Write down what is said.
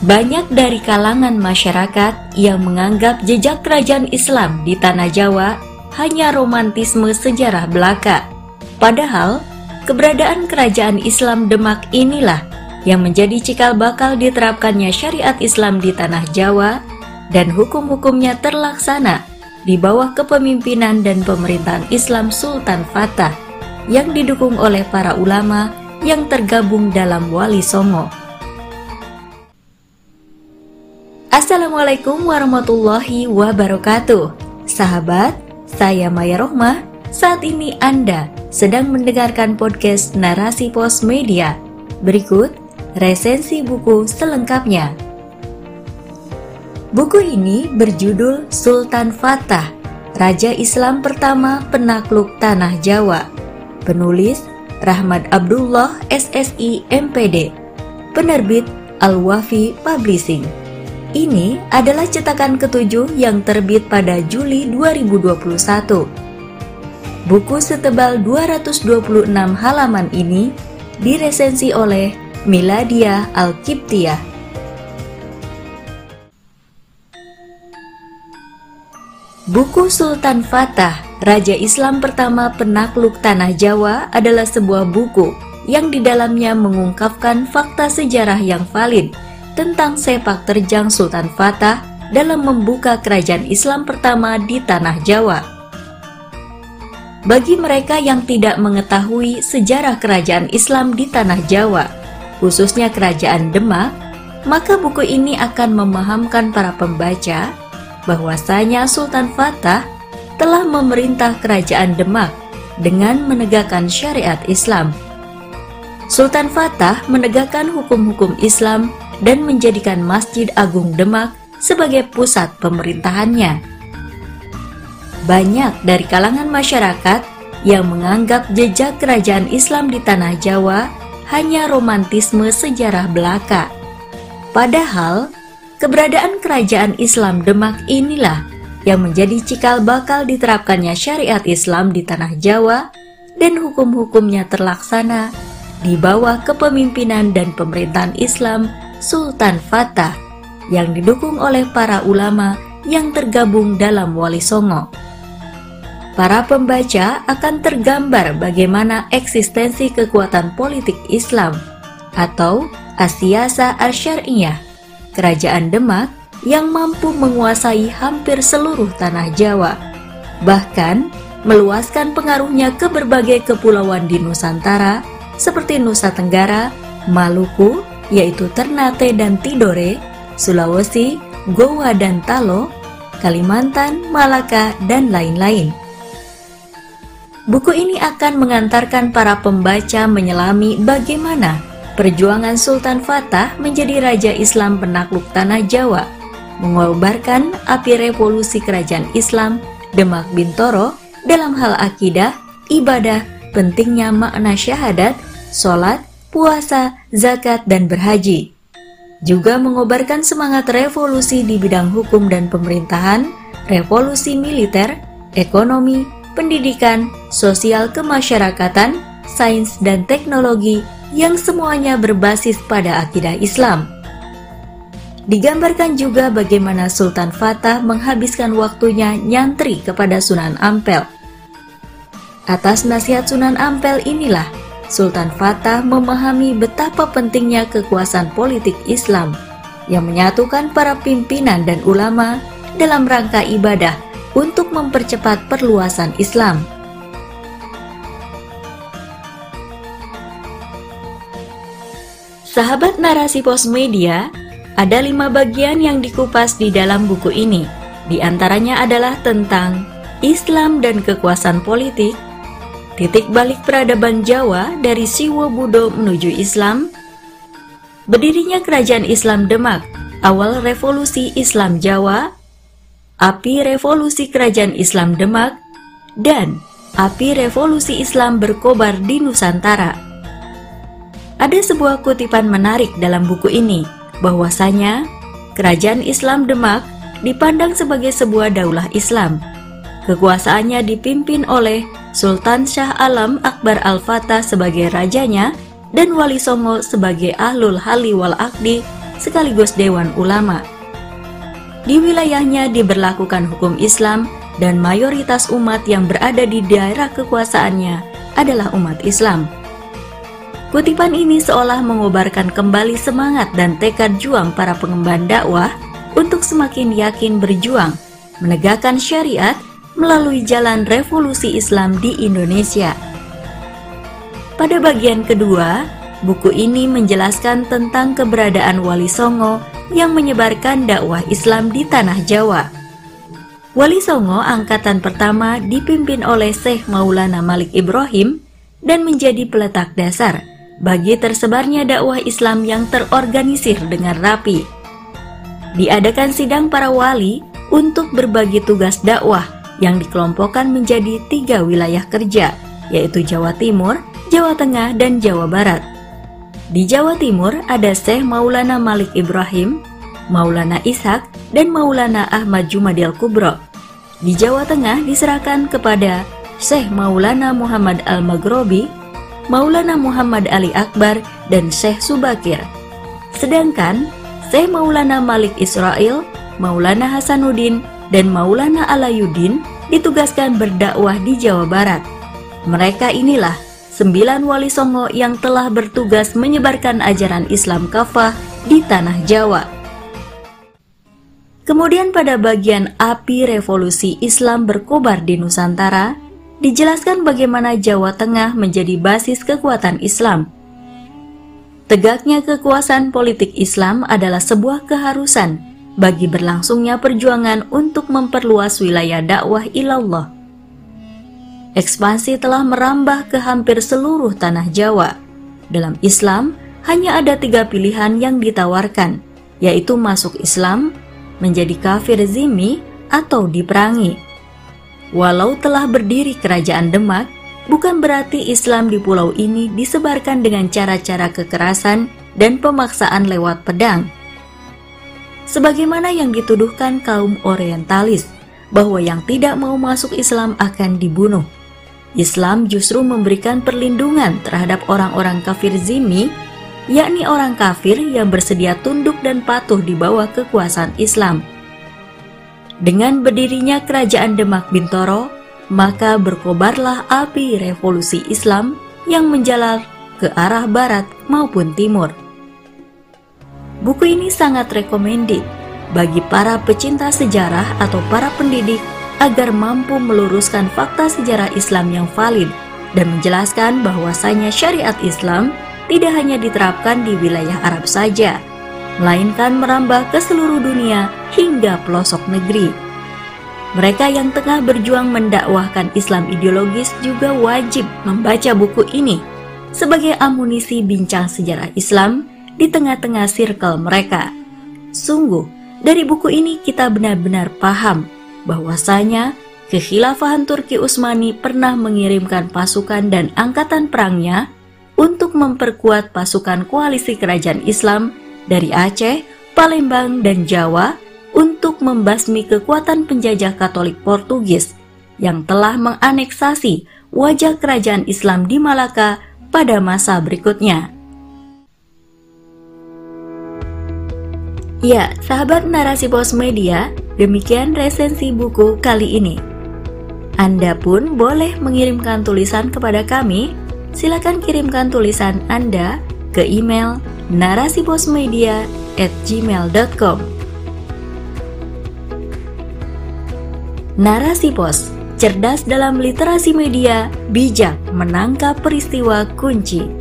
Banyak dari kalangan masyarakat yang menganggap jejak kerajaan Islam di tanah Jawa hanya romantisme sejarah belaka. Padahal, keberadaan kerajaan Islam Demak inilah yang menjadi cikal bakal diterapkannya syariat Islam di tanah Jawa dan hukum-hukumnya terlaksana di bawah kepemimpinan dan pemerintahan Islam Sultan Fatah yang didukung oleh para ulama yang tergabung dalam Wali Songo. Assalamualaikum warahmatullahi wabarakatuh. Sahabat, saya Maya Rohmah. Saat ini Anda sedang mendengarkan podcast Narasi Pos Media. Berikut resensi buku selengkapnya. Buku ini berjudul Sultan Fatah Raja Islam pertama penakluk Tanah Jawa. Penulis Rahmat Abdullah SSI MPD Penerbit Al-Wafi Publishing ini adalah cetakan ketujuh yang terbit pada Juli 2021. Buku setebal 226 halaman ini diresensi oleh Miladia Al-Kiptiah. Buku Sultan Fatah, Raja Islam pertama penakluk Tanah Jawa adalah sebuah buku yang di dalamnya mengungkapkan fakta sejarah yang valid tentang sepak terjang Sultan Fatah dalam membuka kerajaan Islam pertama di tanah Jawa. Bagi mereka yang tidak mengetahui sejarah kerajaan Islam di tanah Jawa, khususnya kerajaan Demak, maka buku ini akan memahamkan para pembaca bahwasanya Sultan Fatah telah memerintah kerajaan Demak dengan menegakkan syariat Islam. Sultan Fatah menegakkan hukum-hukum Islam dan menjadikan Masjid Agung Demak sebagai pusat pemerintahannya. Banyak dari kalangan masyarakat yang menganggap jejak kerajaan Islam di tanah Jawa hanya romantisme sejarah belaka. Padahal, keberadaan kerajaan Islam Demak inilah yang menjadi cikal bakal diterapkannya syariat Islam di tanah Jawa dan hukum-hukumnya terlaksana di bawah kepemimpinan dan pemerintahan Islam Sultan Fatah yang didukung oleh para ulama yang tergabung dalam Wali Songo. Para pembaca akan tergambar bagaimana eksistensi kekuatan politik Islam atau Asyasa Asyariyah, kerajaan Demak yang mampu menguasai hampir seluruh tanah Jawa, bahkan meluaskan pengaruhnya ke berbagai kepulauan di Nusantara seperti Nusa Tenggara, Maluku, yaitu Ternate dan Tidore, Sulawesi, Goa dan Talo, Kalimantan, Malaka, dan lain-lain. Buku ini akan mengantarkan para pembaca menyelami bagaimana perjuangan Sultan Fatah menjadi Raja Islam penakluk Tanah Jawa, mengobarkan api revolusi kerajaan Islam Demak Bintoro dalam hal akidah, ibadah, pentingnya makna syahadat, sholat, puasa, zakat, dan berhaji. Juga mengobarkan semangat revolusi di bidang hukum dan pemerintahan, revolusi militer, ekonomi, pendidikan, sosial kemasyarakatan, sains, dan teknologi yang semuanya berbasis pada akidah Islam. Digambarkan juga bagaimana Sultan Fatah menghabiskan waktunya nyantri kepada Sunan Ampel. Atas nasihat Sunan Ampel inilah Sultan Fatah memahami betapa pentingnya kekuasaan politik Islam yang menyatukan para pimpinan dan ulama dalam rangka ibadah untuk mempercepat perluasan Islam. Sahabat narasi pos media, ada lima bagian yang dikupas di dalam buku ini. Di antaranya adalah tentang Islam dan kekuasaan politik, titik balik peradaban Jawa dari Siwo Budo menuju Islam, berdirinya kerajaan Islam Demak, awal revolusi Islam Jawa, api revolusi kerajaan Islam Demak, dan api revolusi Islam berkobar di Nusantara. Ada sebuah kutipan menarik dalam buku ini, bahwasanya kerajaan Islam Demak dipandang sebagai sebuah daulah Islam. Kekuasaannya dipimpin oleh Sultan Shah Alam Akbar Al-Fatah sebagai rajanya dan Wali Songo sebagai Ahlul Hali wal Akdi sekaligus Dewan Ulama. Di wilayahnya diberlakukan hukum Islam dan mayoritas umat yang berada di daerah kekuasaannya adalah umat Islam. Kutipan ini seolah mengobarkan kembali semangat dan tekad juang para pengemban dakwah untuk semakin yakin berjuang menegakkan syariat melalui jalan revolusi Islam di Indonesia. Pada bagian kedua, buku ini menjelaskan tentang keberadaan Wali Songo yang menyebarkan dakwah Islam di tanah Jawa. Wali Songo angkatan pertama dipimpin oleh Syekh Maulana Malik Ibrahim dan menjadi peletak dasar bagi tersebarnya dakwah Islam yang terorganisir dengan rapi. Diadakan sidang para wali untuk berbagi tugas dakwah yang dikelompokkan menjadi tiga wilayah kerja, yaitu Jawa Timur, Jawa Tengah, dan Jawa Barat. Di Jawa Timur ada Syekh Maulana Malik Ibrahim, Maulana Ishak, dan Maulana Ahmad Jumadil Kubro. Di Jawa Tengah diserahkan kepada Syekh Maulana Muhammad Al-Maghrobi, Maulana Muhammad Ali Akbar, dan Syekh Subakir. Sedangkan Syekh Maulana Malik Israel, Maulana Hasanuddin, dan Maulana Alayuddin ditugaskan berdakwah di Jawa Barat. Mereka inilah sembilan wali songo yang telah bertugas menyebarkan ajaran Islam kafah di tanah Jawa. Kemudian pada bagian api revolusi Islam berkobar di Nusantara, dijelaskan bagaimana Jawa Tengah menjadi basis kekuatan Islam. Tegaknya kekuasaan politik Islam adalah sebuah keharusan bagi berlangsungnya perjuangan untuk memperluas wilayah dakwah ilallah. Ekspansi telah merambah ke hampir seluruh tanah Jawa. Dalam Islam, hanya ada tiga pilihan yang ditawarkan, yaitu masuk Islam, menjadi kafir zimi, atau diperangi. Walau telah berdiri kerajaan Demak, bukan berarti Islam di pulau ini disebarkan dengan cara-cara kekerasan dan pemaksaan lewat pedang. Sebagaimana yang dituduhkan kaum orientalis, bahwa yang tidak mau masuk Islam akan dibunuh. Islam justru memberikan perlindungan terhadap orang-orang kafir zimi, yakni orang kafir yang bersedia tunduk dan patuh di bawah kekuasaan Islam. Dengan berdirinya kerajaan Demak Bintoro, maka berkobarlah api revolusi Islam yang menjalar ke arah barat maupun timur. Buku ini sangat recommended bagi para pecinta sejarah atau para pendidik agar mampu meluruskan fakta sejarah Islam yang valid dan menjelaskan bahwasanya syariat Islam tidak hanya diterapkan di wilayah Arab saja, melainkan merambah ke seluruh dunia hingga pelosok negeri. Mereka yang tengah berjuang mendakwahkan Islam ideologis juga wajib membaca buku ini sebagai amunisi bincang sejarah Islam di tengah-tengah circle mereka. Sungguh, dari buku ini kita benar-benar paham bahwasanya kekhilafahan Turki Utsmani pernah mengirimkan pasukan dan angkatan perangnya untuk memperkuat pasukan koalisi kerajaan Islam dari Aceh, Palembang, dan Jawa untuk membasmi kekuatan penjajah Katolik Portugis yang telah menganeksasi wajah kerajaan Islam di Malaka pada masa berikutnya. Ya, sahabat narasi pos media, demikian resensi buku kali ini. Anda pun boleh mengirimkan tulisan kepada kami. Silakan kirimkan tulisan Anda ke email narasiposmedia@gmail.com. Narasi Pos, cerdas dalam literasi media, bijak menangkap peristiwa kunci.